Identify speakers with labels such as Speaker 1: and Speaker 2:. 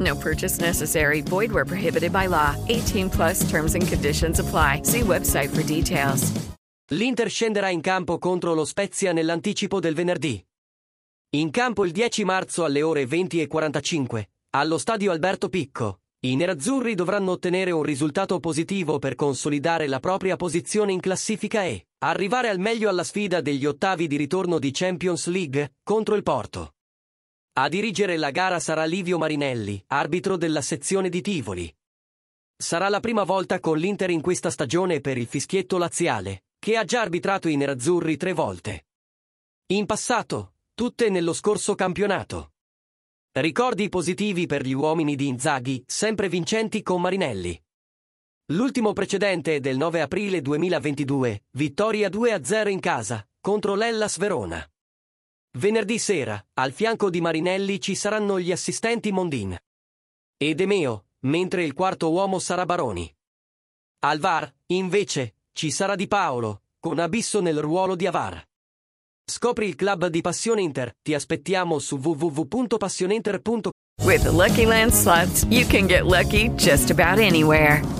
Speaker 1: No purchase necessary. Void where prohibited by law. 18 plus terms and conditions apply. See website for details.
Speaker 2: L'Inter scenderà in campo contro lo Spezia nell'anticipo del venerdì. In campo il 10 marzo alle ore 20.45, allo stadio Alberto Picco. I nerazzurri dovranno ottenere un risultato positivo per consolidare la propria posizione in classifica e arrivare al meglio alla sfida degli ottavi di ritorno di Champions League contro il Porto. A dirigere la gara sarà Livio Marinelli, arbitro della sezione di Tivoli. Sarà la prima volta con l'Inter in questa stagione per il fischietto laziale, che ha già arbitrato i nerazzurri tre volte. In passato, tutte nello scorso campionato. Ricordi positivi per gli uomini di Inzaghi, sempre vincenti con Marinelli. L'ultimo precedente è del 9 aprile 2022, vittoria 2-0 in casa, contro l'Ellas Verona. Venerdì sera, al fianco di Marinelli ci saranno gli assistenti Mondin e De Meo, mentre il quarto uomo sarà Baroni. Al VAR, invece, ci sarà Di Paolo, con Abisso nel ruolo di Avar. Scopri il club di Passione Inter. Ti aspettiamo su www.passioneinter.com.
Speaker 1: With the Lucky Land slots, you can get lucky just about anywhere.